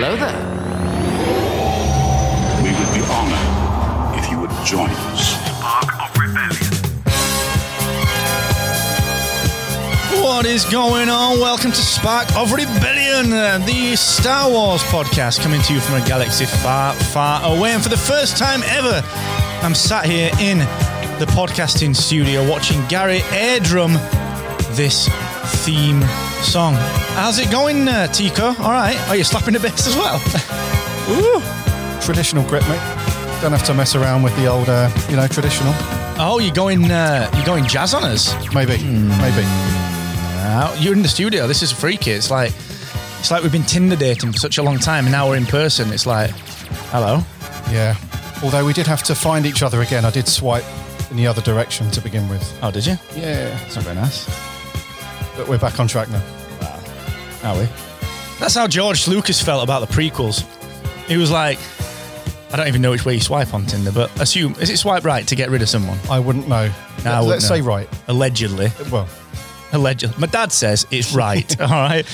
Hello there. We would be honored if you would join us. Spark of Rebellion. What is going on? Welcome to Spark of Rebellion, uh, the Star Wars podcast coming to you from a galaxy far, far away. And for the first time ever, I'm sat here in the podcasting studio watching Gary airdrum this theme song. How's it going, uh, Tico? All right. Are you slapping the bass as well? Ooh. Traditional grip, mate. Don't have to mess around with the old, uh, you know, traditional. Oh, you're going, uh, you're going jazz on us. Maybe, maybe. Uh, you're in the studio. This is freaky. It's like it's like we've been Tinder dating for such a long time, and now we're in person. It's like, hello. Yeah. Although we did have to find each other again. I did swipe in the other direction to begin with. Oh, did you? Yeah. That's not very nice. But we're back on track now. Are we? That's how George Lucas felt about the prequels. He was like, I don't even know which way you swipe on Tinder, but assume is it swipe right to get rid of someone? I wouldn't know. No, I Let's wouldn't say know. right. Allegedly. Well, Allegedly. My dad says it's right. all right.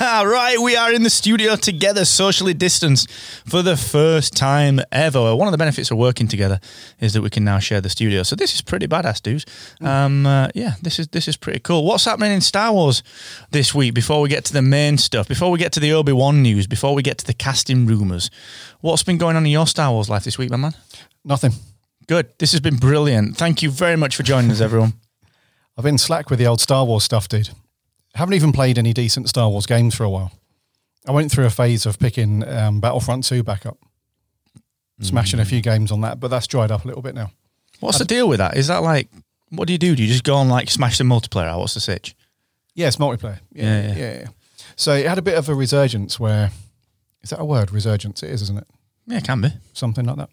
right. We are in the studio together, socially distanced for the first time ever. One of the benefits of working together is that we can now share the studio. So this is pretty badass, dudes. Um, uh, yeah, this is this is pretty cool. What's happening in Star Wars this week? Before we get to the main stuff, before we get to the Obi Wan news, before we get to the casting rumors, what's been going on in your Star Wars life this week, my man? nothing. Good. This has been brilliant. Thank you very much for joining us, everyone. I've been slack with the old Star Wars stuff, dude. Haven't even played any decent Star Wars games for a while. I went through a phase of picking um, Battlefront 2 back up, smashing a few games on that, but that's dried up a little bit now. What's the deal with that? Is that like, what do you do? Do you just go and like smash the multiplayer out? What's the sitch? Yeah, it's multiplayer. Yeah Yeah, yeah, yeah. yeah, So it had a bit of a resurgence where, is that a word? Resurgence, it is, isn't it? Yeah, it can be. Something like that.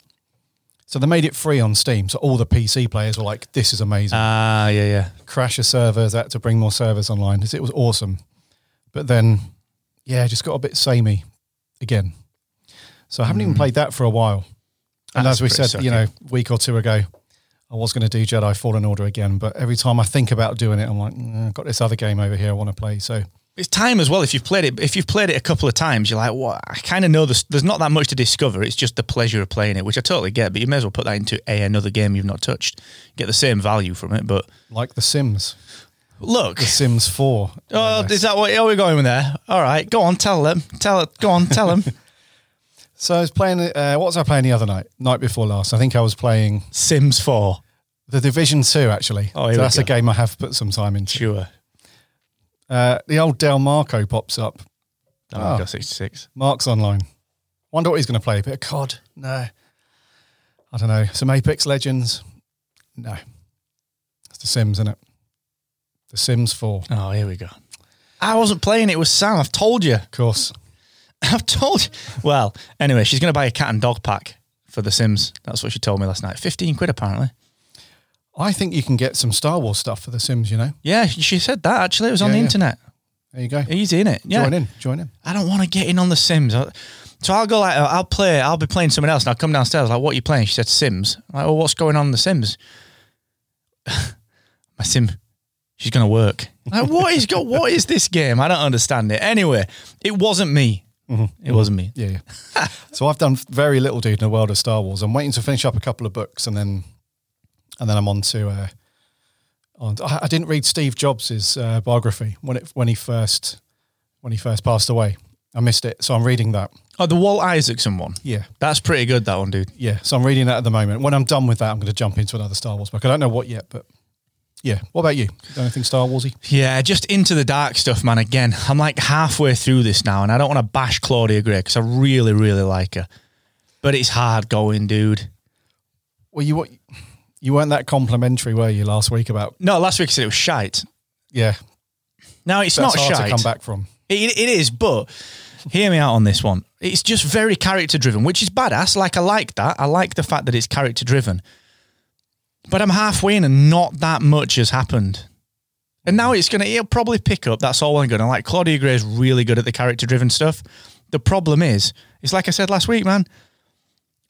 So they made it free on Steam. So all the PC players were like, this is amazing. Ah, yeah, yeah. crash of servers, had to bring more servers online. It was awesome. But then, yeah, just got a bit samey again. So I haven't even played that for a while. And Hmm. That's as we said, sucky. you know, a week or two ago, I was going to do Jedi Fallen Order again. But every time I think about doing it, I'm like, mm, I've got this other game over here I want to play. So It's time as well. If you've played it, if you've played it a couple of times, you're like, "What? I kind of know this. There's not that much to discover. It's just the pleasure of playing it, which I totally get. But you may as well put that into a another game you've not touched. Get the same value from it. But like The Sims, look, The Sims 4. oh, is that what? Are we going with there? All right, go on, tell them. Tell it. Go on, tell them. So I was playing, uh, what was I playing the other night? Night before last. I think I was playing Sims Four. The Division 2, actually. Oh, so that's a game I have put some time into. Sure. Uh, the old Del Marco pops up. Oh, Oh. go sixty six. Mark's online. Wonder what he's going to play. A bit of COD? No. I don't know. Some Apex Legends? No. It's The Sims, isn't it? The Sims 4, Oh, here we go. I wasn't playing it with Sam. I've told you. Of course. I've told you. Well, anyway, she's going to buy a cat and dog pack for The Sims. That's what she told me last night. 15 quid, apparently. I think you can get some Star Wars stuff for The Sims, you know? Yeah, she said that actually. It was on the yeah. internet. There you go. He's in it. Yeah. Join in. Join in. I don't want to get in on The Sims. I- So I'll go like, uh, I'll play, I'll be playing someone else and I'll come downstairs like, what are you playing? She said Sims. I'm like, well, what's going on in The Sims? My Sim, she's going to work. Like, what is, go, what is this game? I don't understand it. Anyway, it wasn't me. Mm-hmm. It wasn't me. Yeah, yeah. so I've done very little, dude, in the world of Star Wars. I'm waiting to finish up a couple of books and then and then I'm on to. Uh, on, I, I didn't read Steve Jobs' uh, biography when it when he first when he first passed away. I missed it, so I'm reading that. Oh, the Walt Isaacson one. Yeah, That's pretty good, that one, dude. yeah. So I'm reading that at the moment. When I'm done with that, I'm going to jump into another Star Wars book. I don't know what yet, but yeah. What about you? Anything Star Warsy? Yeah, just into the dark stuff, man. Again, I'm like halfway through this now, and I don't want to bash Claudia Gray because I really, really like her. But it's hard going, dude. Well, you you weren't that complimentary, were you, last week about No, last week I said it was shite. yeah. Now it's That's not hard shite. to come back from. It, it is, but hear me out on this one. It's just very character driven, which is badass. Like I like that. I like the fact that it's character driven. But I'm halfway in and not that much has happened. And now it's gonna it'll probably pick up. That's all I'm gonna like. Claudia Gray is really good at the character driven stuff. The problem is, it's like I said last week, man.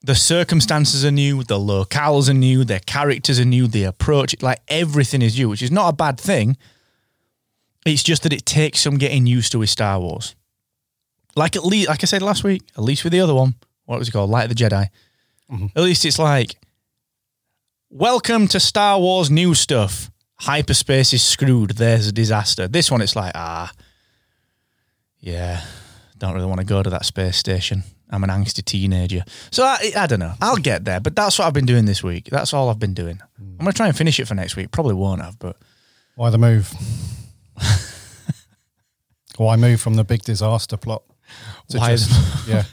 The circumstances are new, the locales are new, their characters are new, the approach, like everything is new, which is not a bad thing. It's just that it takes some getting used to with Star Wars. Like at least, like I said last week, at least with the other one, what was it called, Light of the Jedi. At least it's like, welcome to Star Wars new stuff. Hyperspace is screwed. There's a disaster. This one, it's like, ah, yeah, don't really want to go to that space station. I'm an angsty teenager. So I, I don't know. I'll get there, but that's what I've been doing this week. That's all I've been doing. I'm going to try and finish it for next week. Probably won't have, but Why the move? Why move from the big disaster plot? to Why just- yeah,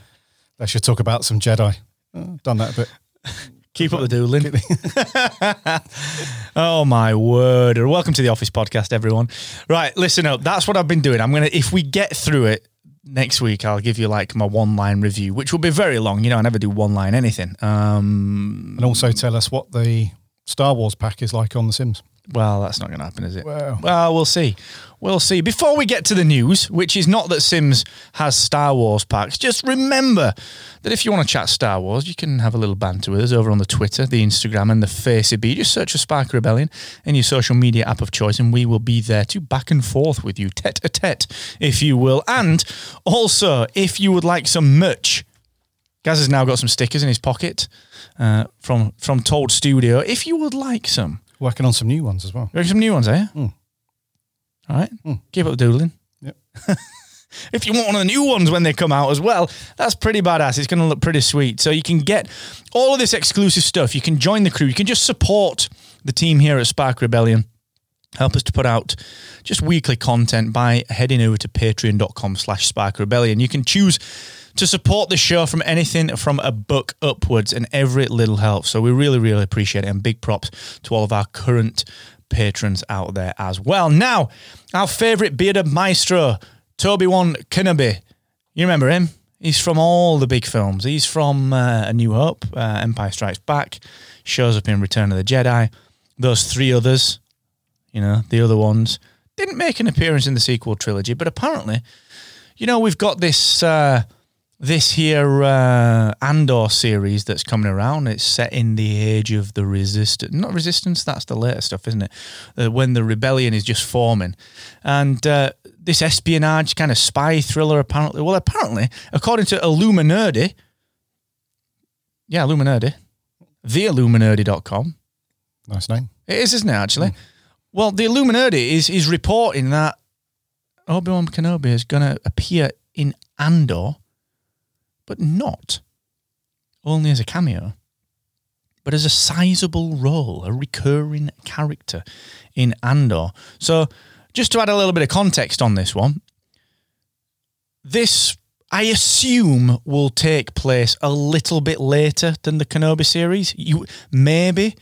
they should talk about some Jedi. Uh, done that a bit. Keep up the doodling. oh my word! Welcome to the Office Podcast, everyone. Right, listen up. That's what I've been doing. I'm gonna, if we get through it next week, I'll give you like my one line review, which will be very long. You know, I never do one line anything. Um, And also tell us what the Star Wars pack is like on The Sims. well, that's not going to happen, is it? Well. well, we'll see. We'll see. Before we get to the news, which is not that Sims has Star Wars packs, just remember that if you want to chat Star Wars, you can have a little banter with us over on the Twitter, the Instagram, and the Facebook. Just search for Spark Rebellion in your social media app of choice, and we will be there to back and forth with you, tete a tete, if you will. And also, if you would like some merch, Gaz has now got some stickers in his pocket uh, from from Told Studio. If you would like some, Working on some new ones as well. reckon some new ones, eh? All right. Keep up doodling. Yep. If you want one of the new ones when they come out as well, that's pretty badass. It's going to look pretty sweet. So you can get all of this exclusive stuff. You can join the crew. You can just support the team here at Spark Rebellion. Help us to put out just weekly content by heading over to patreon.com slash spark rebellion. You can choose to support the show from anything from a buck upwards and every little helps. So we really, really appreciate it. And big props to all of our current patrons out there as well. Now, our favorite bearded maestro, toby one Kenobi. You remember him? He's from all the big films. He's from uh, A New Hope, uh, Empire Strikes Back, shows up in Return of the Jedi. Those three others, you know, the other ones, didn't make an appearance in the sequel trilogy, but apparently, you know, we've got this uh, this here uh, Andor series that's coming around. It's set in the age of the resistance, not resistance. That's the later stuff, isn't it? Uh, when the rebellion is just forming, and uh, this espionage kind of spy thriller. Apparently, well, apparently, according to Illuminerdi, yeah, Illuminerdi, theilluminerdi.com. Nice name. It is, isn't it, actually? Well, the Illuminerdi is is reporting that Obi Wan Kenobi is going to appear in Andor, but not only as a cameo, but as a sizable role, a recurring character in Andor. So, just to add a little bit of context on this one, this I assume will take place a little bit later than the Kenobi series. You maybe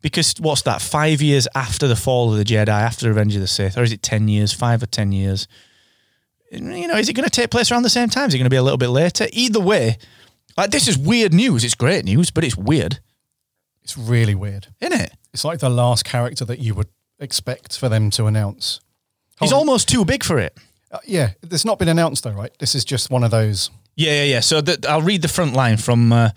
because what's that? Five years after the fall of the Jedi, after Revenge of the Sith, or is it ten years? Five or ten years? You know, is it going to take place around the same time? Is it going to be a little bit later? Either way, like this is weird news. It's great news, but it's weird, It's really weird. isn't it? It's like the last character that you would expect for them to announce. He's on. almost too big for it. Uh, yeah, it's not been announced though, right? This is just one of those. Yeah, yeah, yeah. So the, I'll read the front line from. Uh,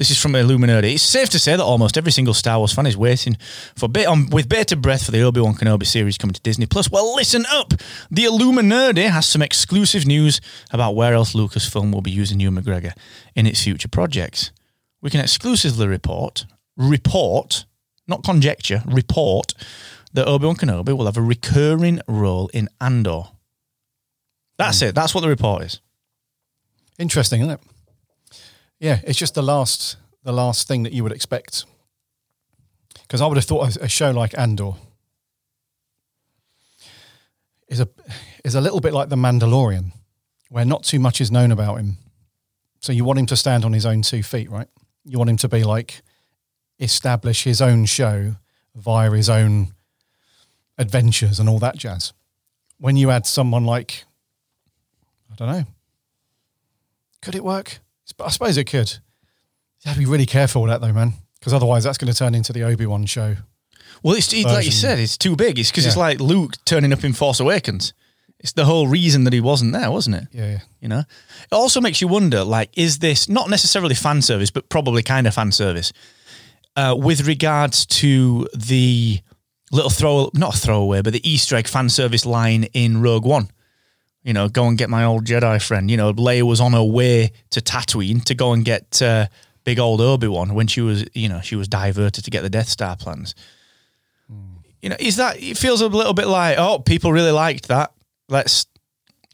this is from Illuminerdi. It's safe to say that almost every single Star Wars fan is waiting for bit on um, with bated breath for the Obi Wan Kenobi series coming to Disney Plus. Well, listen up. The Illuminerdi has some exclusive news about where else Lucasfilm will be using Ewan McGregor in its future projects. We can exclusively report, report, not conjecture, report that Obi Wan Kenobi will have a recurring role in Andor. That's hmm. it. That's what the report is. Interesting, isn't it? Yeah, it's just the last the last thing that you would expect. Because I would have thought a, show like Andor is a is a little bit like The Mandalorian, where not too much is known about him. So you want him to stand on his own two feet, right? You want him to be like establish his own show via his own adventures and all that jazz. when you add someone like, I don't know, could it work? I suppose it could. You have to be really careful with that though, man, because otherwise that's going to turn into the Obi Wan show. Well, it's it, like you said, it's too big. It's because it's like Luke turning up in Force Awakens. It's the whole reason that he wasn't there, wasn't it? Yeah, yeah. You know, it also makes you wonder: like, is this not necessarily fan service, but probably kind of fan service uh, with regards to the little throw, not a throwaway, but the Easter egg fan service line in Rogue One? You know, go and get my old Jedi friend. You know, Leia was on her way to Tatooine to go and get uh, big old Obi Wan when she was, you know, she was diverted to get the Death Star plans. You know, is that it feels a little bit like, oh, people really liked that. Let's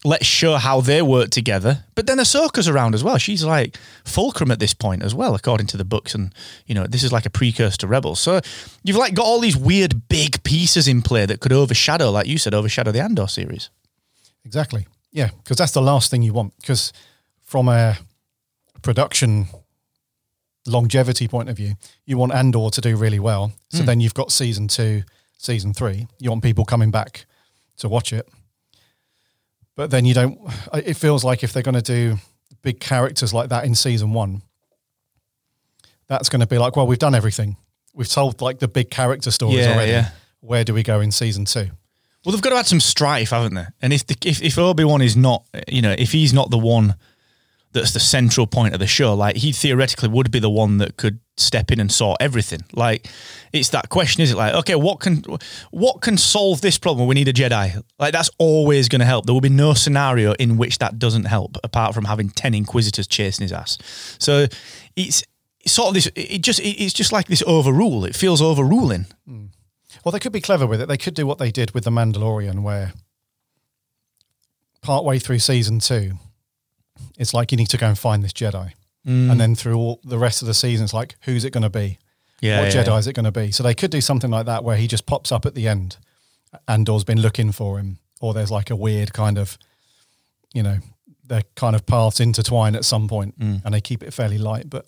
let's show how they work together. But then Ahsoka's around as well. She's like fulcrum at this point as well, according to the books. And you know, this is like a precursor to Rebels. So you've like got all these weird big pieces in play that could overshadow, like you said, overshadow the Andor series. Exactly. Yeah, because that's the last thing you want. Because from a production longevity point of view, you want Andor to do really well. So hmm. then you've got season two, season three. You want people coming back to watch it. But then you don't. It feels like if they're going to do big characters like that in season one, that's going to be like, well, we've done everything. We've told like the big character stories Yeah, already. yeah. Where do we go in season two? Well, they've got to add some strife, haven't they? And if the, if if Obi Wan is not, you know, if he's not the one that's the central point of the show, like he theoretically would be the one that could step in and sort everything. Like it's that question, is it? Like, okay, what can what can solve this problem? We need a Jedi. Like that's always going to help. There will be no scenario in which that doesn't help, apart from having ten Inquisitors chasing his ass. So it's. it's Sort of this, it just it's just like this overrule. It feels overruling. Mm. Well, they could be clever with it. They could do what they did with The Mandalorian, where partway through season two, it's like you need to go and find this Jedi. And then through all the rest of the season, it's like, who's it going to be? Yeah, what yeah, Jedi yeah. is it going to be? So they could do something like that where he just pops up at the end. Andor's been looking for him, or there's like a weird kind of, you know, their kind of paths intertwine at some point, Mm. and they keep it fairly light. But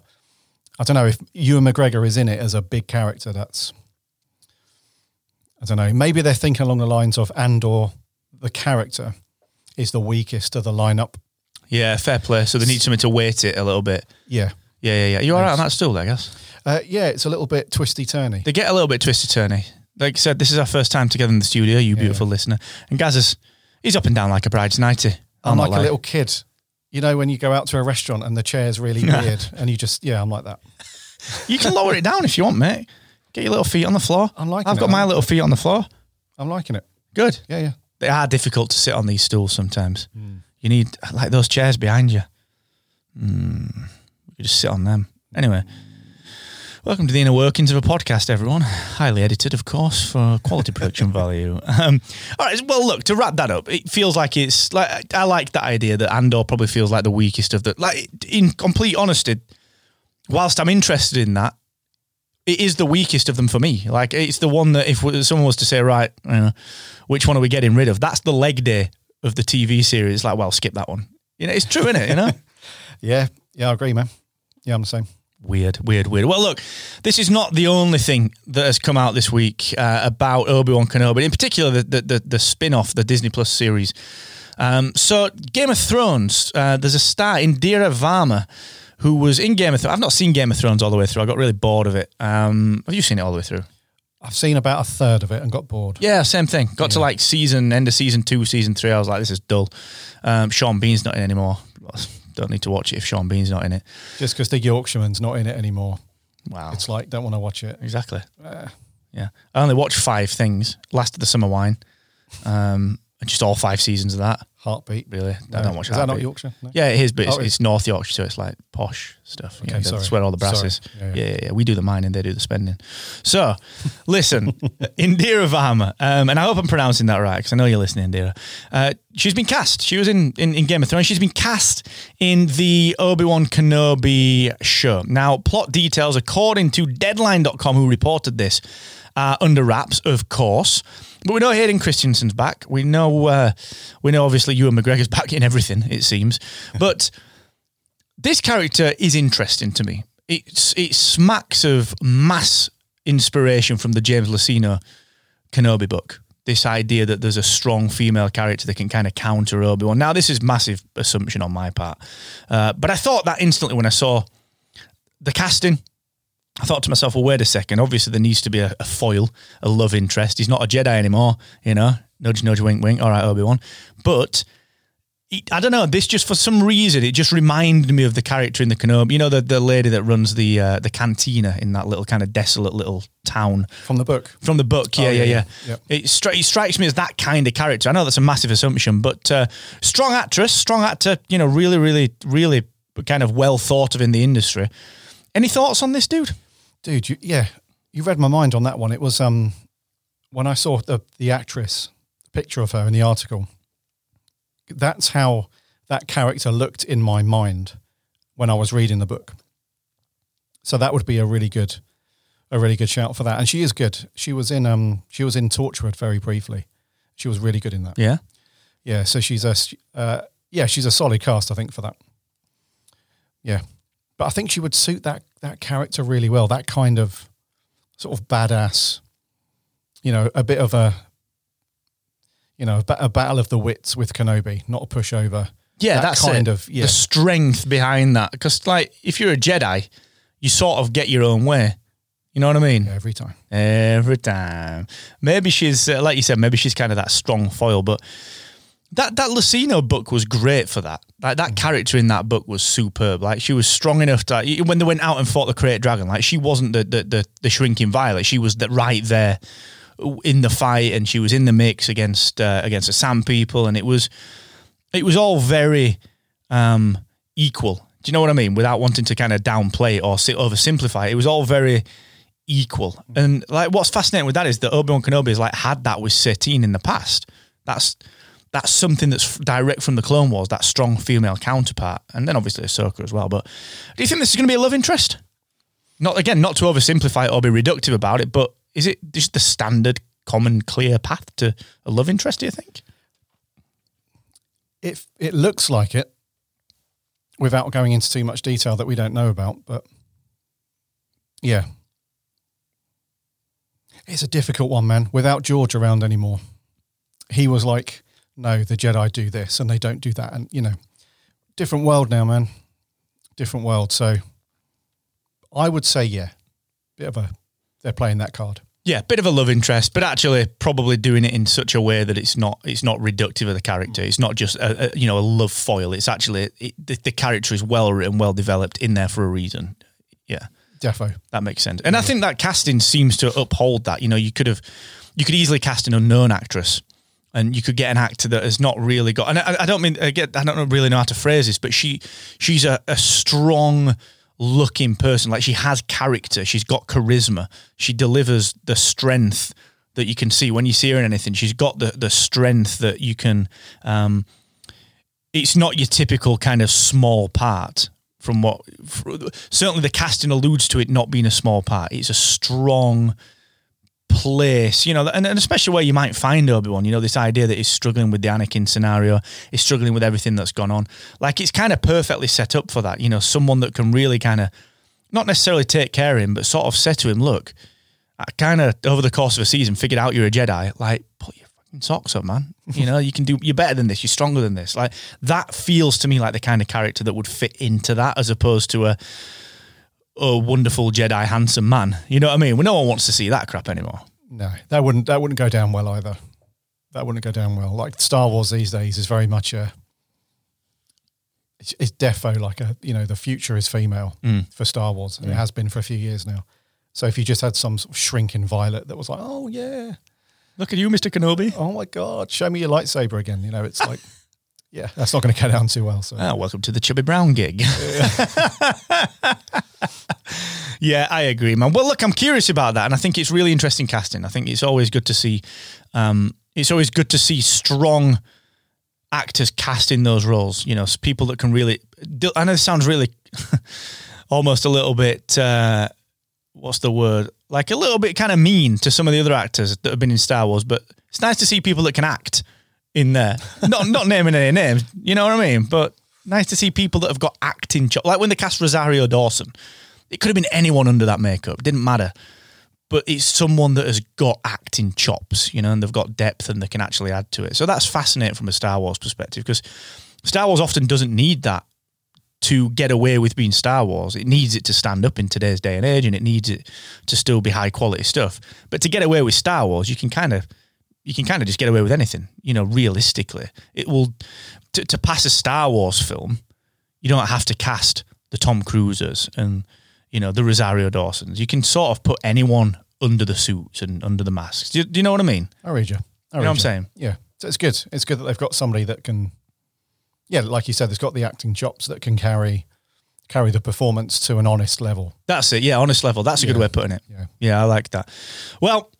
I don't know if Ewan McGregor is in it as a big character. That's I don't know. Maybe they're thinking along the lines of Andor, the character, is the weakest of the lineup. Yeah, fair play. So they need something to weight it a little bit. Yeah, Yeah, yeah, yeah. You're all right on that stool, I guess. uh, yeah. It's a little bit twisty turny. They get a little bit twisty turny. Like I said, this is our first time together in the studio, you beautiful listener. And Gaz is, he's up and down like a bride's nighty. I'll I'm not like a little kid. You know, when you go out to a restaurant and the chair's really weird, and you just yeah, I'm like that. You can lower it down if you want, mate. Get your little feet on the floor. I'm liking I've it. got my little feet on the floor. I'm liking it. Good. Yeah, yeah. They are difficult to sit on these stools sometimes. Hmm. You need like those chairs behind you. Mm, you just sit on them. Anyway, welcome to the inner workings of a podcast, everyone. Highly edited, of course, for quality production value. Um, all right. Well, look to wrap that up. It feels like it's like I like that idea that Andor probably feels like the weakest of the. Like in complete honesty, whilst I'm interested in that, it is the weakest of them for me. Like it's the one that if someone was to say, right, you know, which one are we getting rid of? That's the leg day of the TV series. It's like, well, skip that one. You know, it's true, isn't it? You know, Yeah, yeah, I agree, man. Yeah, I'm the same. weird, weird, weird. Well, look, this is not the only thing that has come out this week uh, about Obi Wan Kenobi, in particular the the, the, the spin off, the Disney Plus series. Um, so, Game of Thrones, uh, there's a star, Indira Varma, who was in Game of Thrones. I've not seen Game of Thrones all the way through. I got really bored of it. Um, have you seen it all the way through? I've seen about a third of it and got bored. Yeah, same thing. Got to like season end of season two, season three. I was like, this is dull. Um, Sean Bean's not in anymore. Don't need to watch it if Sean Bean's not in it. Just because the Yorkshireman's not in it anymore, Wow, it's like don't want to watch it. exactly. yeah, I only watched five things. Last of the Summer Wine, um, and just all five seasons of that. Heartbeat. Really, I don't watch Is that not Yorkshire? No? Yeah, it is, but it's, Oh, it is. it's North Yorkshire, so it's like posh stuff. Okay, yeah, that's sorry. where all the brass Sorry. is. Yeah, Yeah, yeah. yeah, yeah. We do the mining, they do the spending. So, listen, Indira Varma, um, and I hope I'm pronouncing that right because I know you're listening, Indira. Uh, she's been cast. She was in, in, in Game of Thrones. She's been cast in the Obi Wan Kenobi show. Now, plot details, according to Deadline.com, who reported this, are under wraps, of course. But we know Hayden Christensen's back. We know, uh, we know obviously Ewan McGregor's back in everything. It seems, but this character is interesting to me. It's it smacks of mass inspiration from the James Luceno Kenobi book. this idea that there's a strong female character that can kind of counter Obi Wan. Now, this is massive assumption on my part, uh, but I thought that instantly when I saw the casting. I thought to myself, well, wait a second. Obviously, there needs to be a, a foil, a love interest. He's not a Jedi anymore, you know. Nudge, nudge, wink, wink. All right, Obi Wan. But I don't know. This just for some reason it just reminded me of the character in the Kenobi. You know the the lady that runs the uh, the cantina in that little kind of desolate little town from the book. From the book, yeah, Oh, yeah, yeah, yeah. yeah. It, stri- it strikes me as that kind of character. I know that's a massive assumption, but uh, strong actress, strong actor. You know, really, really, really kind of well thought of in the industry. Any thoughts on this dude? Dude, you, yeah, you read my mind on that one. It was um when I saw the the actress, the picture of her in the article. That's how that character looked in my mind when I was reading the book. So that would be a really good, a really good shout for that. And she is good. She was in um she was in Torchwood very briefly. She was really good in that. Yeah. Yeah, so she's a uh, yeah, she's a solid cast, I think, for that. Yeah, but I think she would suit that that character really well. That kind of sort of badass, you know, a bit of a, you know, a, battle of the wits with Kenobi, not a pushover. Yeah, That that's kind it. of yeah. the strength behind that. Because like, if you're a Jedi, you sort of get your own way. You know what I mean? Every time. Every time. Maybe she's uh, like you said. Maybe she's kind of that strong foil. But that that Luceno book was great for that. Like that character in that book was superb. Like she was strong enough to when they went out and fought the Great Dragon. Like she wasn't the the the, the shrinking violet. She was the, right there in the fight, and she was in the mix against uh, against the Sand People, and it was it was all very um, equal. Do you know what I mean? Without wanting to kind of downplay it or si- oversimplify it, it was all very equal. And like, what's fascinating with that is that Obi Wan Kenobi has like had that with Satine in the past. That's that's something that's direct from the Clone Wars. That strong female counterpart, and then obviously Ahsoka as well. But do you think this is going to be a love interest? Not again, not to oversimplify it or be reductive about it, but is it just the standard, common, clear path to a love interest? Do you think? It it looks like it, without going into too much detail that we don't know about. But yeah, it's a difficult one, man. Without George around anymore, he was like, "No, the Jedi do this and they don't do that," and you know, different world now, man. Different world. So, I would say, yeah, bit of a they're playing that card. Yeah, bit of a love interest, but actually probably doing it in such a way that it's not it's not reductive of the character. It's not just a, a you know a love foil. It's actually it, the, the character is well written, well developed in there for a reason. Yeah, Defo. that makes sense. And I think that casting seems to uphold that. You know, you could have you could easily cast an unknown actress. And you could get an actor that has not really got, and I, I don't mean I get, I don't really know how to phrase this, but she, she's a, a strong looking person. Like she has character, she's got charisma, she delivers the strength that you can see when you see her in anything. She's got the the strength that you can. Um, it's not your typical kind of small part. From what certainly the casting alludes to it not being a small part. It's a strong place, you know, and, and especially where you might find Obi Wan. You know, this idea that he's struggling with the Anakin scenario, he's struggling with everything that's gone on. Like it's kind of perfectly set up for that. You know, someone that can really kind of not necessarily take care of him, but sort of say to him, "Look, I kind of over the course of a season figured out you're a Jedi. Like, put your fucking socks up, man. You know, you can do. You're better than this. You're stronger than this. Like that feels to me like the kind of character that would fit into that, as opposed to a." A wonderful Jedi, handsome man. You know what I mean? Well, no one wants to see that crap anymore. No, that wouldn't that wouldn't go down well either. That wouldn't go down well. Like Star Wars these days is very much a it's, it's defo like a you know the future is female mm. for Star Wars and it has been for a few years now. So if you just had some sort of shrinking violet that was like, oh yeah, Look at you, Mr. Kenobi. oh my god, show me your lightsaber again. You know, it's like, yeah, that's not going to go down too well. So Ah, welcome to the Chubby Brown gig. yeah, I agree, man. Well, look, I'm curious about that, and I think it's really interesting casting. I think it's always good to see. Um, it's always good to see strong actors cast in those roles. You know, people that can really. I know this sounds really, almost a little bit. Uh, what's the word? Like a little bit kind of mean to some of the other actors that have been in Star Wars, but it's nice to see people that can act in there. not not naming any names, you know what I mean? But nice to see people that have got acting. chops. Like when they cast Rosario Dawson, it could have been anyone under that makeup. It didn't matter. but it's someone that has got acting chops, you know, and they've got depth and they can actually add to it. So that's fascinating from a Star Wars perspective because Star Wars often doesn't need that to get away with being Star Wars. It needs it to stand up in today's day and age, and it needs it to still be high quality stuff. But to get away with Star Wars, you can kind of you can kind of just get away with anything. You know, realistically, it will to, to pass a Star Wars film. You don't have to cast the Tom Cruises and you know the Rosario Dawsons. You can sort of put anyone under the suits and under the masks. Do you, do you know what I mean? I read you. I You know what I'm saying? Yeah, so it's good. It's good that they've got somebody that can, yeah, like you said, that's got the acting chops that can carry carry the performance to an honest level. That's it. Yeah, honest level. That's a good way of putting it. Yeah. Yeah, I like that. Well,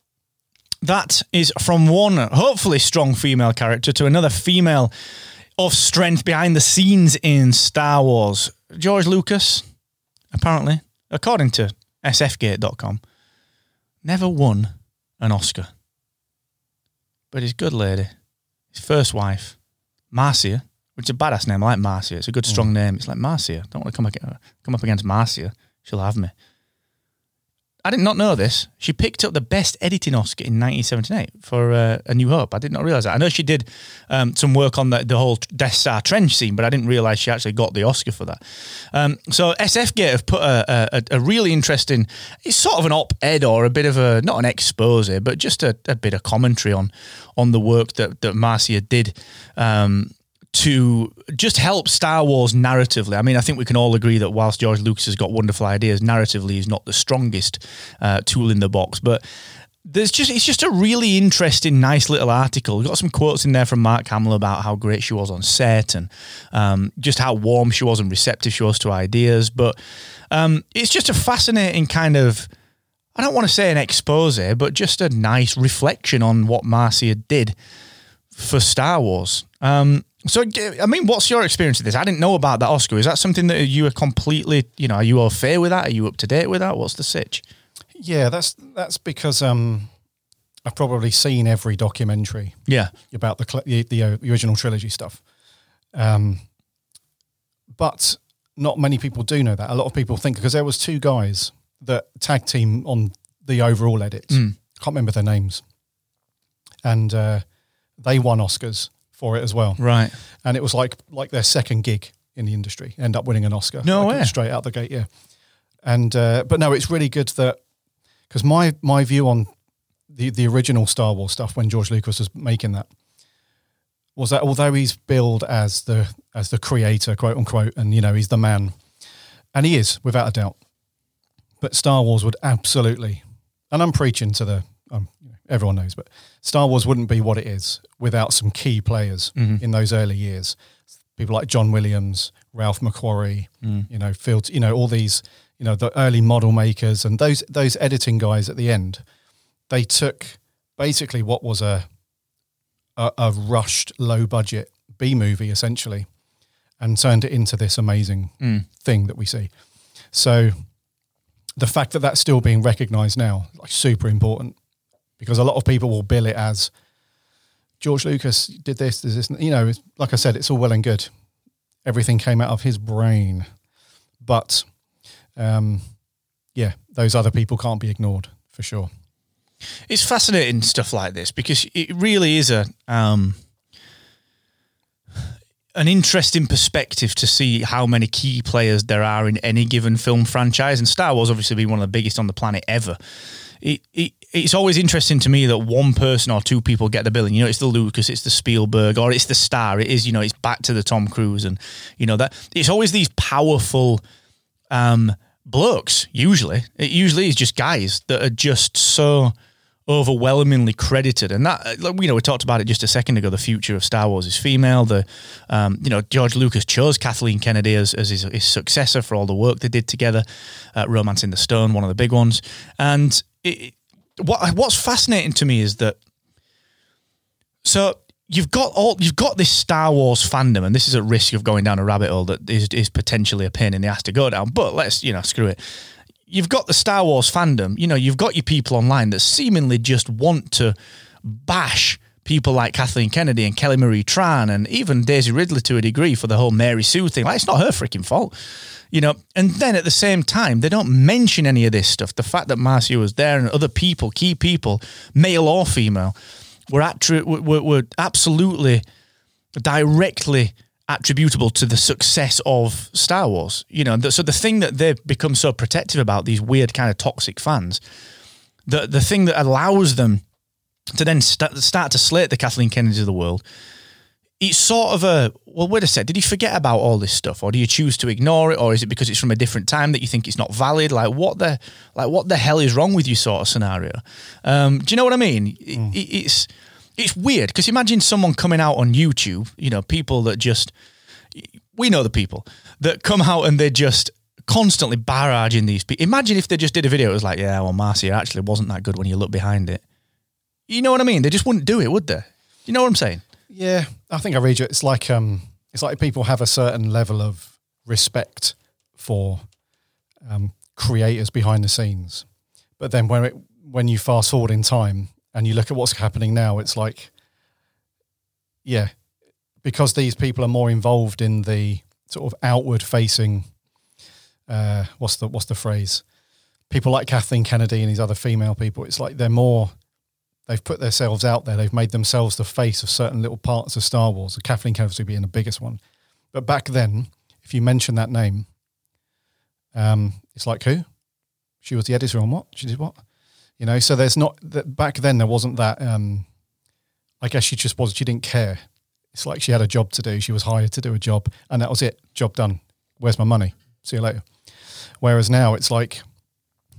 that is from one hopefully strong female character to another female of strength behind the scenes in Star Wars. George Lucas, apparently, according to sfgate.com, never won an Oscar. But his good lady, his first wife, Marcia, which is a badass name. I like Marcia. It's a good, strong mm. name. It's like Marcia. Don't want to come, come up against Marcia. She'll have me. I did not know this. She picked up the Best Editing Oscar in 1978 for uh, A New Hope. I did not realize that. I know she did um, some work on the, the whole Death Star trench scene, but I didn't realize she actually got the Oscar for that. Um, so SFGate have put a, a, a really interesting, it's sort of an op-ed or a bit of a, not an expose, but just a, a bit of commentary on on the work that, that Marcia did um, to just help Star Wars narratively. I mean, I think we can all agree that whilst George Lucas has got wonderful ideas, narratively he's not the strongest uh, tool in the box. But there's just it's just a really interesting, nice little article. We've got some quotes in there from Mark Hamill about how great she was on set and um, just how warm she was and receptive she was to ideas. But um, it's just a fascinating kind of. I don't want to say an expose, but just a nice reflection on what Marcia did for Star Wars. Um, so, I mean, what's your experience of this? I didn't know about that Oscar. Is that something that you are completely, you know, are you all fair with that? Are you up to date with that? What's the sitch? Yeah, that's that's because um, I've probably seen every documentary Yeah. about the the, the, uh, original trilogy stuff. Um, but not many people do know that. A lot of people think because there was two guys that tag team on the overall edits. Can't remember their names, and uh, they won Oscars for it as well. Right. And it was like like their second gig in the industry. End up winning an Oscar. No Like, way. Straight out the gate, yeah. And uh, but no, it's really good that because my my view on the the original Star Wars stuff when George Lucas was making that was that although he's billed as the as the creator, quote unquote, and you know he's the man, and he is without a doubt. But Star Wars would absolutely, and I'm preaching to the um, everyone knows, but Star Wars wouldn't be what it is without some key players mm-hmm. in those early years. People like John Williams, Ralph McQuarrie, mm. you know, Fields, you know, all these, you know, the early model makers and those those editing guys at the end. They took basically what was a a, a rushed, low budget B movie essentially, and turned it into this amazing mm. thing that we see. So the fact that that's still being recognised now, like super important, because a lot of people will bill it as George Lucas did this, does this, you know, like I said, it's all well and good. Everything came out of his brain, but um, yeah, those other people can't be ignored for sure. It's fascinating stuff like this because it really is a um, an interesting perspective to see how many key players there are in any given film franchise. And Star Wars obviously being one of the biggest on the planet ever. It, it it's always interesting to me that one person or two people get the billing. You know, it's the Lucas, it's the Spielberg, or it's the star. It is, you know, it's back to the Tom Cruise, and you know that it's always these powerful um, blokes. Usually, it usually is just guys that are just so overwhelmingly credited, and that like, you know we talked about it just a second ago. The future of Star Wars is female. The um, you know George Lucas chose Kathleen Kennedy as, as his, his successor for all the work they did together. Uh, Romancing the Stone, one of the big ones, and it, what what's fascinating to me is that so you've got all you've got this Star Wars fandom, and this is at risk of going down a rabbit hole that is is potentially a pain in the ass to go down. But let's you know screw it. You've got the Star Wars fandom. You know you've got your people online that seemingly just want to bash people like Kathleen Kennedy and Kelly Marie Tran and even Daisy Ridley to a degree for the whole Mary Sue thing. Like, it's not her freaking fault. You know, and then at the same time, they don't mention any of this stuff. The fact that Marcia was there and other people, key people, male or female, were, attri- were, were absolutely directly attributable to the success of Star Wars. You know, so the thing that they've become so protective about, these weird kind of toxic fans, the the thing that allows them to then st- start to slate the Kathleen Kennedys of the world, it's sort of a well, wait a sec, did he forget about all this stuff, or do you choose to ignore it, or is it because it's from a different time that you think it's not valid? Like what the like what the hell is wrong with you, sort of scenario? Um, do you know what I mean? It, it, it's it's weird because imagine someone coming out on YouTube, you know, people that just we know the people that come out and they're just constantly barraging these people. Imagine if they just did a video, it was like, yeah, well, Marcia actually wasn't that good when you look behind it. You know what I mean? They just wouldn't do it, would they? You know what I'm saying? Yeah, I think I read you. It's like um, it's like people have a certain level of respect for um, creators behind the scenes, but then when it when you fast forward in time and you look at what's happening now, it's like, yeah, because these people are more involved in the sort of outward facing. Uh, what's the what's the phrase? People like Kathleen Kennedy and these other female people. It's like they're more they've put themselves out there. They've made themselves the face of certain little parts of Star Wars. So Kathleen Kennedy being the biggest one. But back then, if you mention that name, um, it's like who? She was the editor on what? She did what? You know, so there's not that back then there wasn't that um, I guess she just was she didn't care. It's like she had a job to do. She was hired to do a job and that was it. Job done. Where's my money? See you later. Whereas now it's like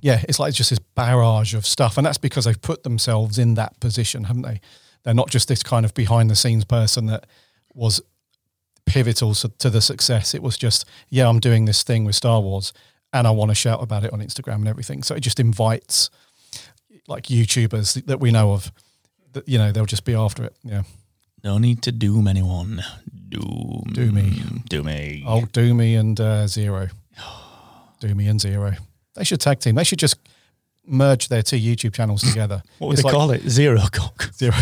yeah, it's like it's just this barrage of stuff. And that's because they've put themselves in that position, haven't they? They're not just this kind of behind the scenes person that was pivotal to the success. It was just, yeah, I'm doing this thing with Star Wars and I want to shout about it on Instagram and everything. So it just invites like YouTubers that we know of that, you know, they'll just be after it. Yeah. No need to doom anyone. Doom. Do me. Do me. Oh, Doomy and uh, Zero. Doomy and Zero. They should tag team. They should just merge their two YouTube channels together. What would It's they like call it? Zero cock. Zero.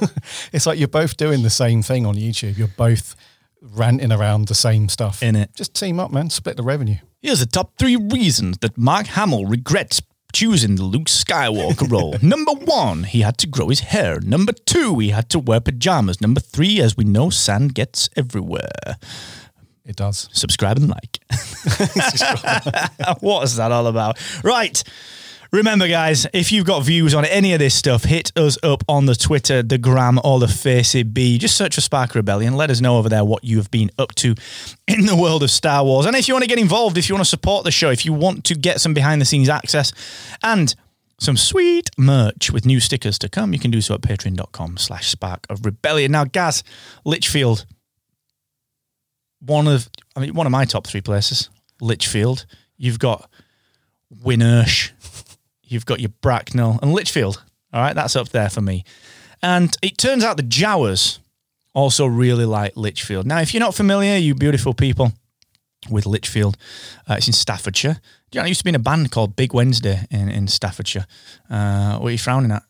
it's like you're both doing the same thing on YouTube. You're both ranting around the same stuff. In it. Just team up, man. Split the revenue. Here's the top three reasons that Mark Hamill regrets choosing the Luke Skywalker role. Number one, he had to grow his hair. Number two, he had to wear pajamas. Number three, as we know, sand gets everywhere. It does. Subscribe and like. what is that all about? Right. Remember, guys, if you've got views on any of this stuff, hit us up on the Twitter, the Gram, or the Facey B. Just search for Spark Rebellion. Let us know over there what you have been up to in the world of Star Wars. And if you want to get involved, if you want to support the show, if you want to get some behind the scenes access and some sweet merch with new stickers to come, you can do so at patreon.com slash spark of rebellion. Now, Gaz Lichfield, one of I mean one of my top three places, Lichfield. You've got Winnersh, you've got your Bracknell and Lichfield. All right, that's up there for me. And it turns out the Jawas also really like Lichfield. Now, if you're not familiar, you beautiful people, with Lichfield, uh, it's in Staffordshire. Do you know, I used to be in a band called Big Wednesday in, in Staffordshire. Uh, what are you frowning at?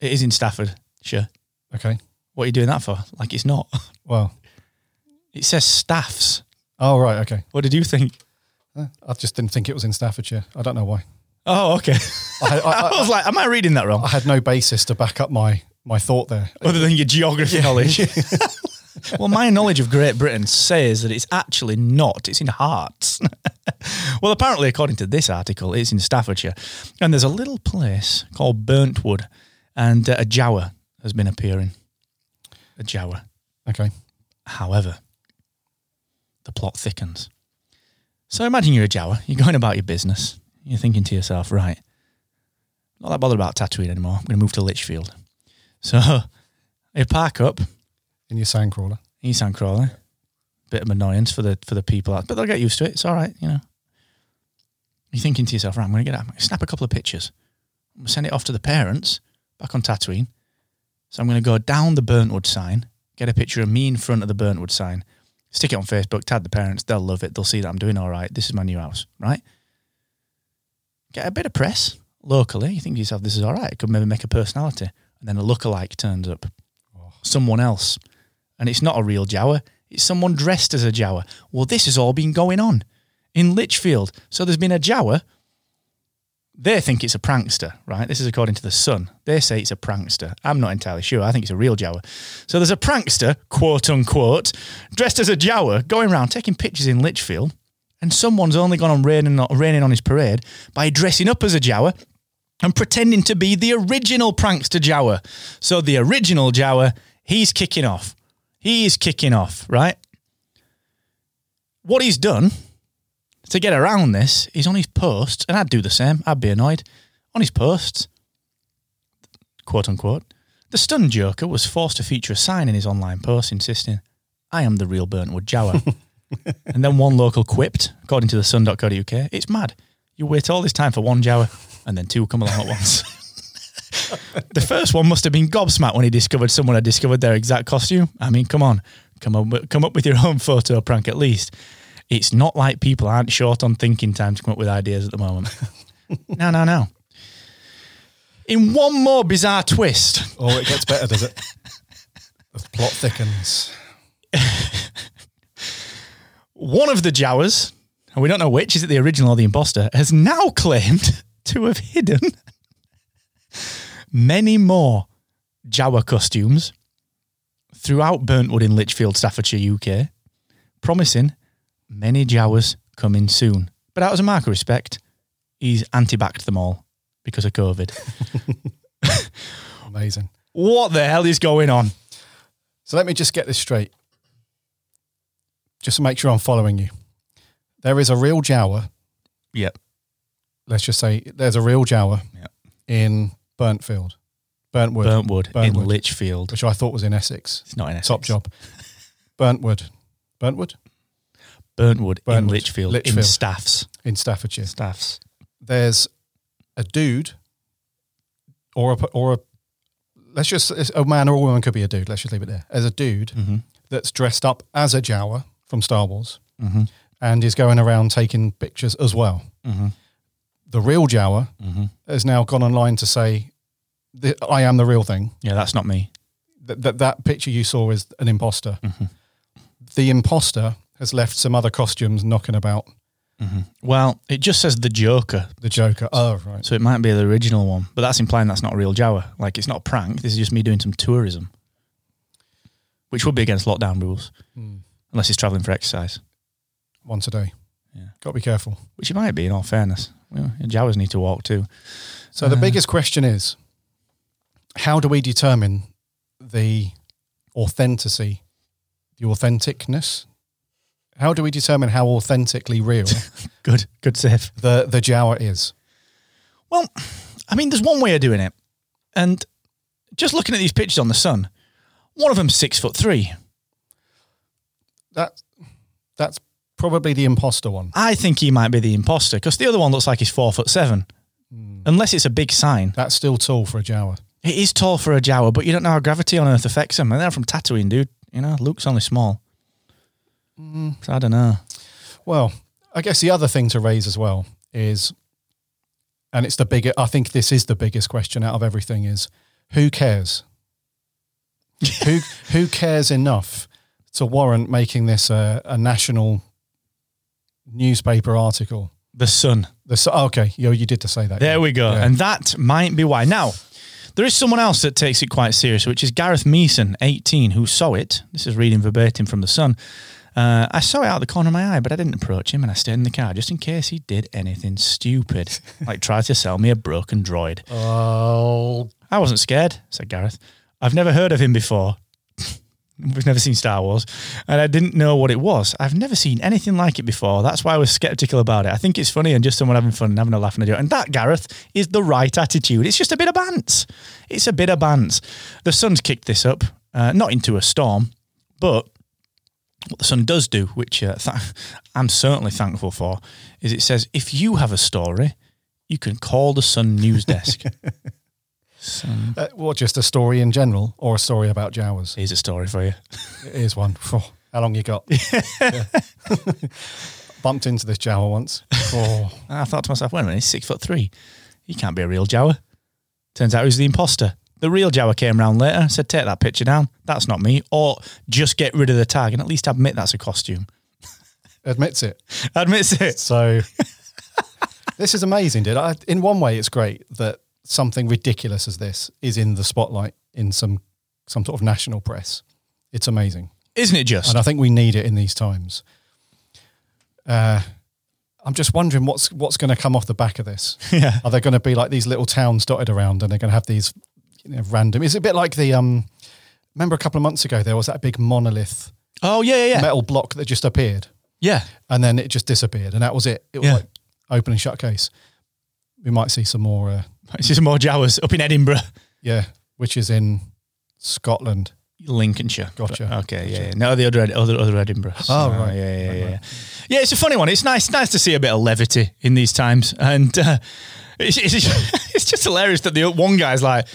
It is in Staffordshire. Okay. What are you doing that for? Like it's not. Well. It says staffs. Oh right. Okay. What did you think? Uh, I just didn't think it was in Staffordshire. I don't know why. Oh, okay. I, I, I was like, am I reading that wrong? I had no basis to back up my my thought there. Other than your geography knowledge. well, my knowledge of Great Britain says that it's actually not. It's in Herts. well, apparently, according to this article, it's in Staffordshire. And there's a little place called Burntwood, and uh, a Jawa has been appearing. A Jawa. Okay. However, the plot thickens. So imagine you're a Jawa, you're going about your business, you're thinking to yourself, right, not that bothered about Tatooine anymore, I'm going to move to Lichfield. So you park up In your sandcrawler. in your sandcrawler, bit of annoyance for the for the people, out, but they'll get used to it. It's all right, you know. You're thinking to yourself, right, I'm going to get out, I'm gonna snap a couple of pictures, I'm going to send it off to the parents back on Tatooine. So I'm going to go down the Burntwood sign, get a picture of me in front of the Burntwood sign, stick it on Facebook, tag the parents, they'll love it, they'll see that I'm doing all right. This is my new house, right? Get a bit of press locally. You think to yourself, this is all right. It could maybe make a personality. and then a lookalike turns up, oh. someone else, and it's not a real Jawa. It's someone dressed as a Jawa. Well, this has all been going on in Lichfield. So there's been a Jawa. They think it's a prankster, right? This is according to the Sun. They say it's a prankster. I'm not entirely sure. I think it's a real Jawa. So there's a prankster, quote unquote, dressed as a Jawa, going around taking pictures in Lichfield, and someone's only gone on raining, raining on his parade by dressing up as a Jawa and pretending to be the original prankster Jawa. So the original Jawa, he's kicking off. He is kicking off, right? What he's done to get around this he's on his posts, and I'd do the same. I'd be annoyed. On his posts, quote unquote, the stunned Joker was forced to feature a sign in his online post insisting, I am the real Burntwood Jawa. and then one local quipped, according to the sun.co.uk, it's mad. You wait all this time for one Jawa, and then two come along at once. the first one must have been gobsmacked when he discovered someone had discovered their exact costume. I mean, come on, come up, come up with your own photo prank at least. It's not like people aren't short on thinking time to come up with ideas at the moment. no, no, no. In one more bizarre twist, Oh, it gets better, does it? The plot thickens. one of the Jawas, and we don't know which, is it the original or the imposter, has now claimed to have hidden many more Jawa costumes throughout Burntwood in Lichfield, Staffordshire, UK, promising many Jawas coming soon. But out as a mark of respect, he's anti-backed them all because of COVID. Amazing. what the hell is going on? So let me just get this straight. Just to make sure I'm following you. There is a real Jawa. Yep. Let's just say there's a real Jawa Yep. in Burntfield, Burntwood, Burntwood, in Burntwood. Lichfield. which I thought was in Essex. It's not in Essex. Top job. Burntwood, Burntwood Burntwood, in Burntwood, Lichfield, in Staffs. in Staffordshire. Staffs. There's a dude, or a or a. Let's just a man or a woman could be a dude. Let's just leave it there. As a dude Mm-hmm. that's dressed up as a Jawa from Star Wars, and is going around taking pictures as well. Mm-hmm. The real Jawa has now gone online to say, "I am the real thing." Yeah, that's not me. That that, that picture you saw is an imposter. The imposter has left some other costumes knocking about mm-hmm. Well, it just says the Joker, the Joker. Oh, right. so it might be the original one, but that's implying that's not a real Jawa. Like it's not a prank. This is just me doing some tourism, which would be against lockdown rules, hmm. unless he's traveling for exercise, Once a day. Yeah. Got to be careful. which he might be. In all fairness, well, Jawas need to walk too. So the uh, biggest question is, how do we determine the authenticity, the authenticness? How do we determine how authentically real Good, good save. the the Jawa is? Well, I mean, there's one way of doing it, and just looking at these pictures on the sun, one of them's six foot three. That that's probably the imposter one. I think he might be the imposter because the other one looks like he's four foot seven, hmm. unless it's a big sign. That's still tall for a Jawa. It is tall for a Jawa, but you don't know how gravity on Earth affects him. And they're from Tatooine, dude. You know, Luke's only small. So I don't know. Well, I guess the other thing to raise as well is, and it's the bigger. I think this is the biggest question out of everything: is who cares? who who cares enough to warrant making this a, a national newspaper article? The sun. The so- oh, okay, Yo, you did to say that. There we go. Yeah. And that might be why. Now, there is someone else that takes it quite serious, which is Gareth Meeson, 18, who saw it. This is reading verbatim from The Sun. Uh, I saw it out of the corner of my eye, but I didn't approach him and I stayed in the car just in case he did anything stupid, like try to sell me a broken droid. Oh, I wasn't scared, said Gareth. I've never heard of him before. We've never seen Star Wars, and I didn't know what it was. I've never seen anything like it before. That's why I was skeptical about it. I think it's funny and just someone having fun and having a laugh and a joke. And that, Gareth, is the right attitude. It's just a bit of bants. It's a bit of bants. The Sun's kicked this up, uh, not into a storm, but what the Sun does do, which uh, th- I'm certainly thankful for, is it says if you have a story, you can call the Sun news desk. Sun uh, what? Just a story in general, or a story about Jawas? Here's a story for you. Here's one. Oh, how long you got? Bumped into this Jawa once. Oh. I thought to myself, wait a minute, he's six foot three. He can't be a real Jawa. Turns out he's the imposter. The real Jawa came round later, said, take that picture down. That's not me. Or just get rid of the tag and at least admit that's a costume. Admits it. Admits it. So this is amazing, dude. I, in one way, it's great that something ridiculous as this is in the spotlight in some some sort of national press. It's amazing, Isn't it just? and I think we need it in these times. Uh, I'm just wondering what's what's going to come off the back of this. Yeah. Are there going to be like these little towns dotted around, and they're going to have these you know, random? Is a bit like the um? Remember a couple of months ago there was that big monolith Oh, yeah, yeah, yeah. metal block that just appeared Yeah. and then it just disappeared, and that was it. It was Yeah. like open and shut case. We might see some more, uh, This is more Jawas up in Edinburgh. yeah, which is in Scotland. Lincolnshire. Gotcha. Okay, yeah, yeah. No, the other other other Edinburgh. Oh, right. Yeah, yeah, Right, yeah. right. Yeah, it's a funny one. It's nice, nice to see a bit of levity in these times, and uh, it's, it's it's just hilarious that the one guy's like,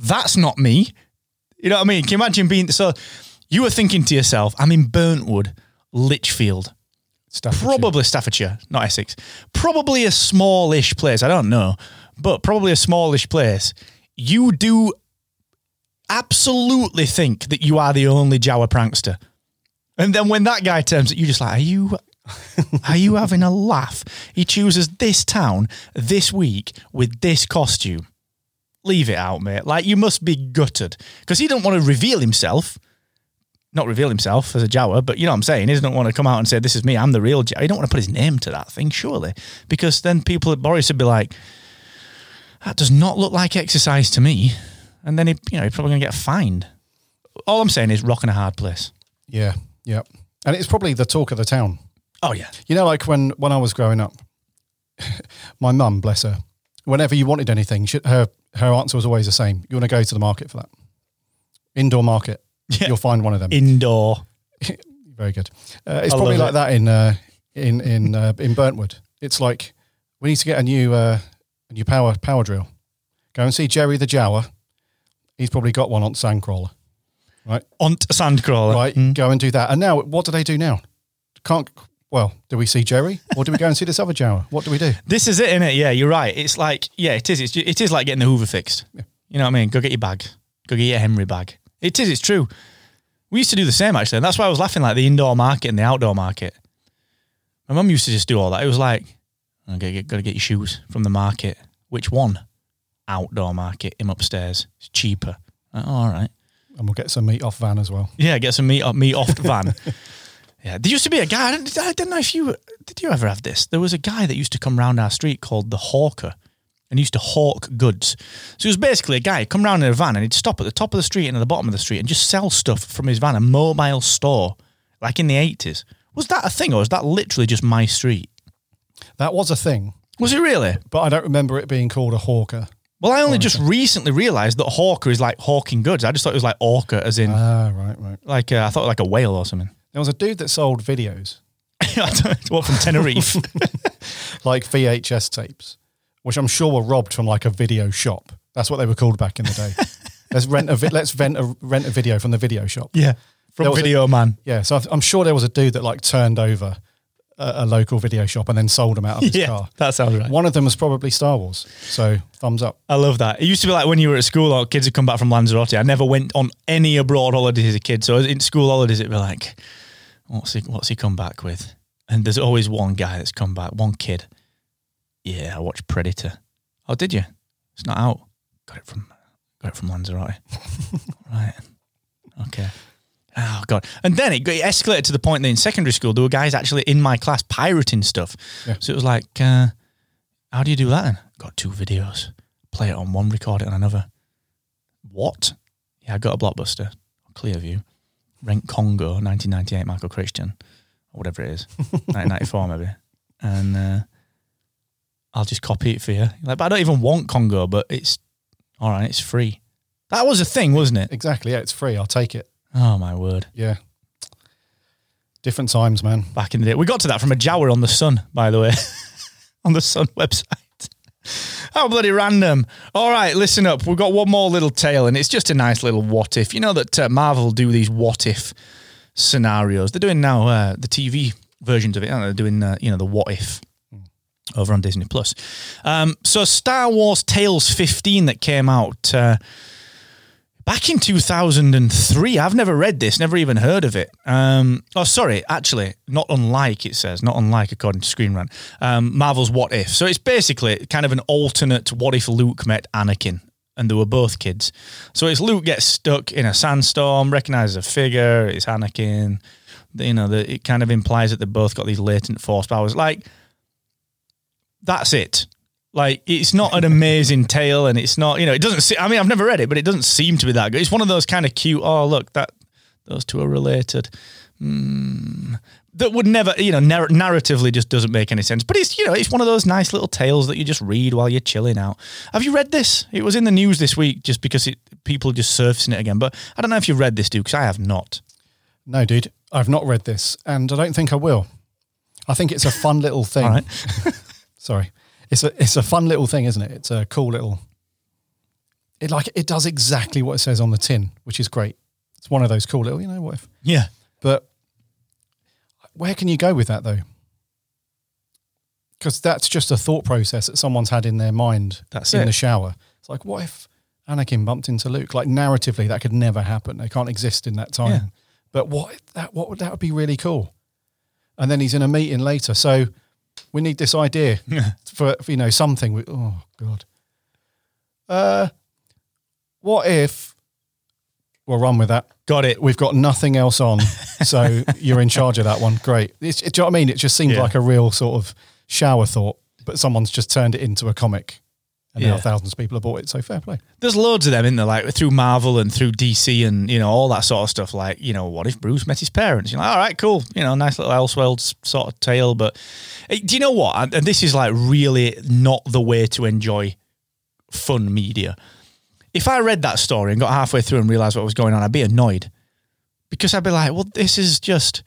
"That's not me." You know what I mean? Can you imagine being so? You were thinking to yourself, "I'm in Burntwood, Lichfield, Staffordshire. probably Staffordshire, not Essex. Probably a smallish place. I don't know, but probably a smallish place. You do absolutely think that you are the only Jawa prankster. And then when that guy turns, you're just like, are you, are you having a laugh? He chooses this town this week with this costume. Leave it out, mate. Like you must be gutted because he don't want to reveal himself not reveal himself as a Jawa, but you know what I'm saying? He doesn't want to come out and say, This is me, I'm the real Jawa. He don't want to put his name to that thing, surely. Because then people at Boris would be like, That does not look like exercise to me. And then he you know, he's probably gonna get fined. All I'm saying is rock in a hard place. Yeah, yeah, and it's probably the talk of the town. Oh yeah. You know, like when when I was growing up, my mum, bless her, whenever you wanted anything, she, her her answer was always the same. You want to go to the market for that indoor market. Yeah. You'll find one of them. Indoor. Very good. Uh, it's I probably like it. that in uh, in in uh, in Burntwood. It's like we need to get a new uh, a new power power drill. Go and see Jerry the Jawa. He's probably got one on Sandcrawler, right? On sandcrawler. Right. Mm. Go and do that. And now, what do they do now? Can't. Well, do we see Jerry or do we go and see this other Jawa? What do we do? This is it, isn't it? Yeah, you're right. It's like, yeah, It's, it is like getting the Hoover fixed. You know what I mean? Go get your bag. Go get your Henry bag. It is. It's true. We used to do the same actually. And that's why I was laughing like the indoor market and the outdoor market. My mum used to just do all that. It was like, okay, gotta get your shoes from the market. Which one? Outdoor market. Him upstairs. It's cheaper. Like, oh, all right. And we'll get some meat off van as well. Yeah, get some meat meat off the van. yeah, there used to be a guy. I don't, I don't know if you did. You ever have this? There was a guy that used to come round our street called the Hawker, and he used to hawk goods. So he was basically a guy who'd come round in a van and he'd stop at the top of the street and at the bottom of the street and just sell stuff from his van, a mobile store, like in the eighties. Was that a thing, or was that literally just my street? That was a thing, Was it really? but I don't remember it being called a hawker. Well, I only just recently realised that hawker is like hawking goods. I just thought it was like orca, as in Ah, right, right. like uh, I thought like a whale or something. There was a dude that sold videos, I don't- what from Tenerife? like VHS tapes, which I'm sure were robbed from like a video shop. That's what they were called back in the day. let's rent a vi- let's rent a rent a video from the video shop. Yeah, from was a- Video Man. Yeah, so I'm sure there was a dude that like turned over a, a local video shop and then sold them out of his Yeah, car. that sounds right. One of them was probably Star Wars. So thumbs up. I love that. It used to be like when you were at school or kids would come back from Lanzarote. I never went on any abroad holidays as a kid. So in school holidays, it'd be like, what's he, what's he come back with? And there's always one guy that's come back, one kid. Yeah, I watched Predator. Oh, did you? It's not out. Got it from got it from Lanzarote. right. Okay. Oh god! And then it, it escalated to the point that in secondary school there were guys actually in my class pirating stuff. Yeah. So it was like, uh, how do you do that? Then got two videos. Play it on one, record it on another. What? Yeah, I got a blockbuster, Clearview, Rent Congo, 1998, Michael Crichton, or whatever it is, 1994 maybe, and uh, I'll just copy it for you. Like, but I don't even want Congo, but it's all right. It's free. That was a thing, wasn't it? Exactly. Yeah, it's free. I'll take it. Oh my word! Yeah. Different times, man. Back in the day, we got to that from a Jawa on the Sun, by the way, on the Sun website. How bloody random. All right, listen up. We've got one more little tale, and it's just a nice little what if. You know that uh, Marvel do these what if scenarios. They're doing now uh, the TV versions of it, aren't they? They're doing, uh, you know, the what if over on Disney Plus. Um, so Star Wars Tales 15 that came out uh, back in 2003. I've never read this, never even heard of it. Um, oh, sorry, actually, not unlike it says, not unlike according to Screen Rant. Um, Marvel's What If. So it's basically kind of an alternate What If Luke met Anakin and they were both kids. So it's Luke gets stuck in a sandstorm, recognizes a figure, it's Anakin. You know, the, it kind of implies that they've both got these latent force powers. Like, that's it. Like it's not an amazing tale, and it's not you know it doesn't. Se- I mean, I've never read it, but it doesn't seem to be that good. It's one of those kind of cute. Oh, look that those two are related. Mm, that would never, you know, narr- narratively just doesn't make any sense. But it's you know it's one of those nice little tales that you just read while you're chilling out. Have you read this? It was in the news this week just because it people are just surfacing it again. But I don't know if you've read this, dude, because I have not. No, dude, I've not read this, and I don't think I will. I think it's a fun little thing. All right. Sorry, it's a it's a fun little thing, isn't it? It's a cool little. It like it does exactly what it says on the tin, which is great. It's one of those cool little, you know, what if? Yeah. But where can you go with that though? Because that's just a thought process that someone's had in their mind That's in it. the shower. It's like, what if Anakin bumped into Luke? Like narratively, that could never happen. They can't exist in that time. Yeah. But what that? What would that would be really cool? And then he's in a meeting later, so we need this idea for, for you know something. We, oh God. Uh, what if? We'll run with that. Got it. We've got nothing else on, so you're in charge of that one. Great. It's, it, do you know what I mean? It just seems Yeah. like a real sort of shower thought, but someone's just turned it into a comic, and now thousands of people have bought it. So fair play. There's loads of them in there, like through Marvel and through DC and you know all that sort of stuff. Like you know, what if Bruce met his parents? You're like, all right, cool. You know, nice little Elseworlds sort of tale. But eh, do you know what? And this is like really not the way to enjoy fun media. If I read that story and got halfway through and realized what was going on, I'd be annoyed because I'd be like, well, this is just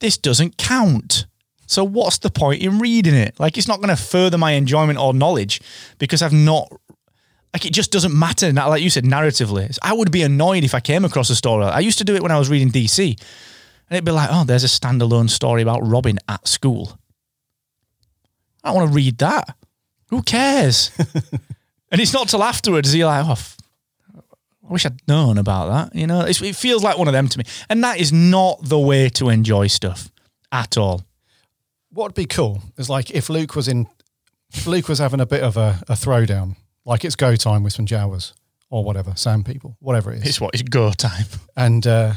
this doesn't count. So what's the point in reading it? Like it's not going to further my enjoyment or knowledge because I've not like it just doesn't matter. Like you said, narratively, I would be annoyed if I came across a story. I used to do it when I was reading DC, and it'd be like, "Oh, there's a standalone story about Robin at school." I don't want to read that. Who cares? and it's not till afterwards you're like, "Oh, f- I wish I'd known about that." You know, it's, it feels like one of them to me, and that is not the way to enjoy stuff at all. What would be cool is like if Luke was in, if Luke was having a bit of a, a throwdown, like it's go time with some Jawas or whatever, Sand people, whatever it is. It's what it's go time. and uh,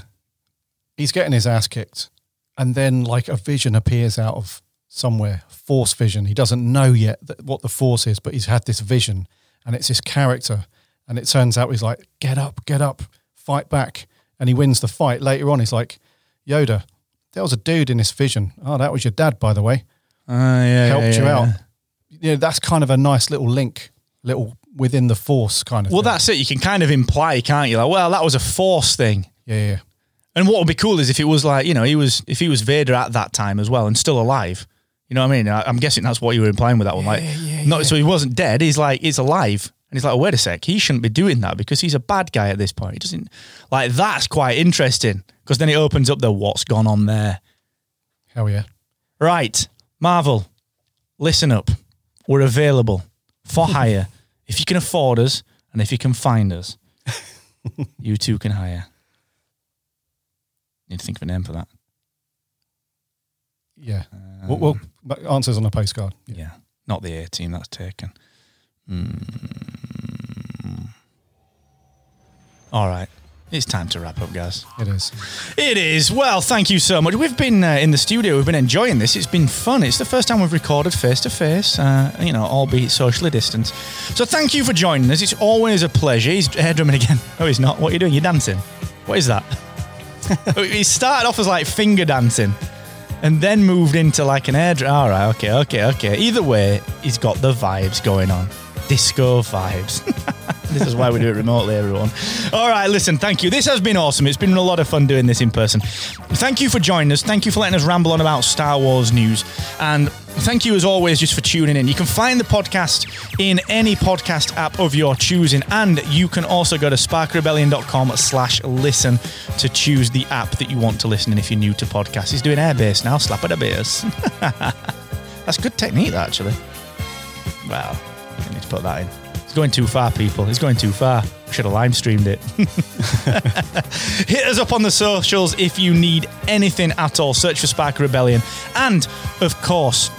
he's getting his ass kicked, and then like a vision appears out of somewhere, force vision. He doesn't know yet that, what the force is, but he's had this vision, and it's this character, and it turns out he's like, "Get up, get up, fight back," and he wins the fight. Later on, he's like, "Yoda, there was a dude in this vision. Oh, that was your dad, by the way. Uh, yeah, Helped yeah, you yeah. out." You know, that's kind of a nice little link, little within the force kind of. Well, thing. that's it. You can kind of imply, can't you? Like, well, that was a force thing. yeah, yeah, yeah. And what would be cool is if it was like, you know, he was if he was Vader at that time as well and still alive. You know what I mean? I, I'm guessing that's what you were implying with that one. Like, not so he wasn't dead. He's like he's alive, and he's like, oh, wait a sec, he shouldn't be doing that because he's a bad guy at this point. He doesn't like that's quite interesting because then it opens up the what's gone on there. Hell yeah. Right, Marvel, listen up. We're available for hire if you can afford us and if you can find us. you too can hire. Need to think of a name for that. Yeah. well, well, answers on a postcard. Yeah, not the A team. That's taken. Mm. All right. It's time to wrap up, guys. It is. It is. Well, thank you so much. We've been uh, in the studio. We've been enjoying this. It's been fun. It's the first time we've recorded face to face, uh, you know, albeit socially distanced. So thank you for joining us. It's always a pleasure. He's hair drumming again. Oh, he's not. What are you doing? You're dancing. What is that? He started off as like finger dancing and then moved into like an air drum. All right. Okay. Okay. Okay. Either way, he's got the vibes going on. Disco vibes. This is why we do it remotely, everyone. All right, listen, thank you. This has been awesome. It's been a lot of fun doing this in person. Thank you for joining us. Thank you for letting us ramble on about Star Wars news. And thank you, as always, just for tuning in. You can find the podcast in any podcast app of your choosing. And you can also go to sparkrebellion.com slash listen to choose the app that you want to listen in if you're new to podcasts. He's doing air bass now. Slap at a bass. That's good technique, actually. Well, I need to put that in. Going too far, people. He's going too far. Should have live streamed it. Hit us up on the socials if you need anything at all. Search for Spark Rebellion. And, of course,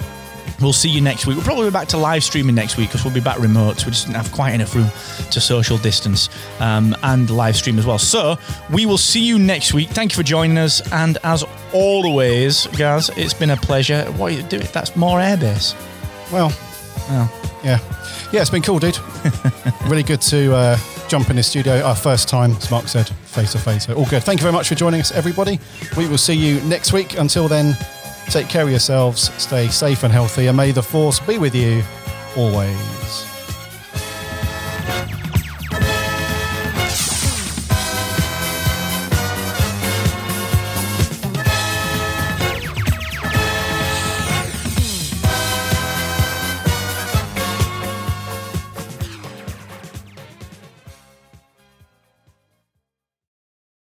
We'll see you next week. We'll probably be back to live streaming next week because we'll be back remote. So we just didn't have quite enough room to social distance um, and live stream as well. So we will see you next week. Thank you for joining us. And as always, guys, it's been a pleasure. What are you doing? That's more air bass. Well, yeah. Yeah, it's been cool, dude. really good to uh, jump in the studio. Our first time, as Mark said, face to face. So all good. Thank you very much for joining us, everybody. We will see you next week. Until then, take care of yourselves, stay safe and healthy, and may the force be with you always.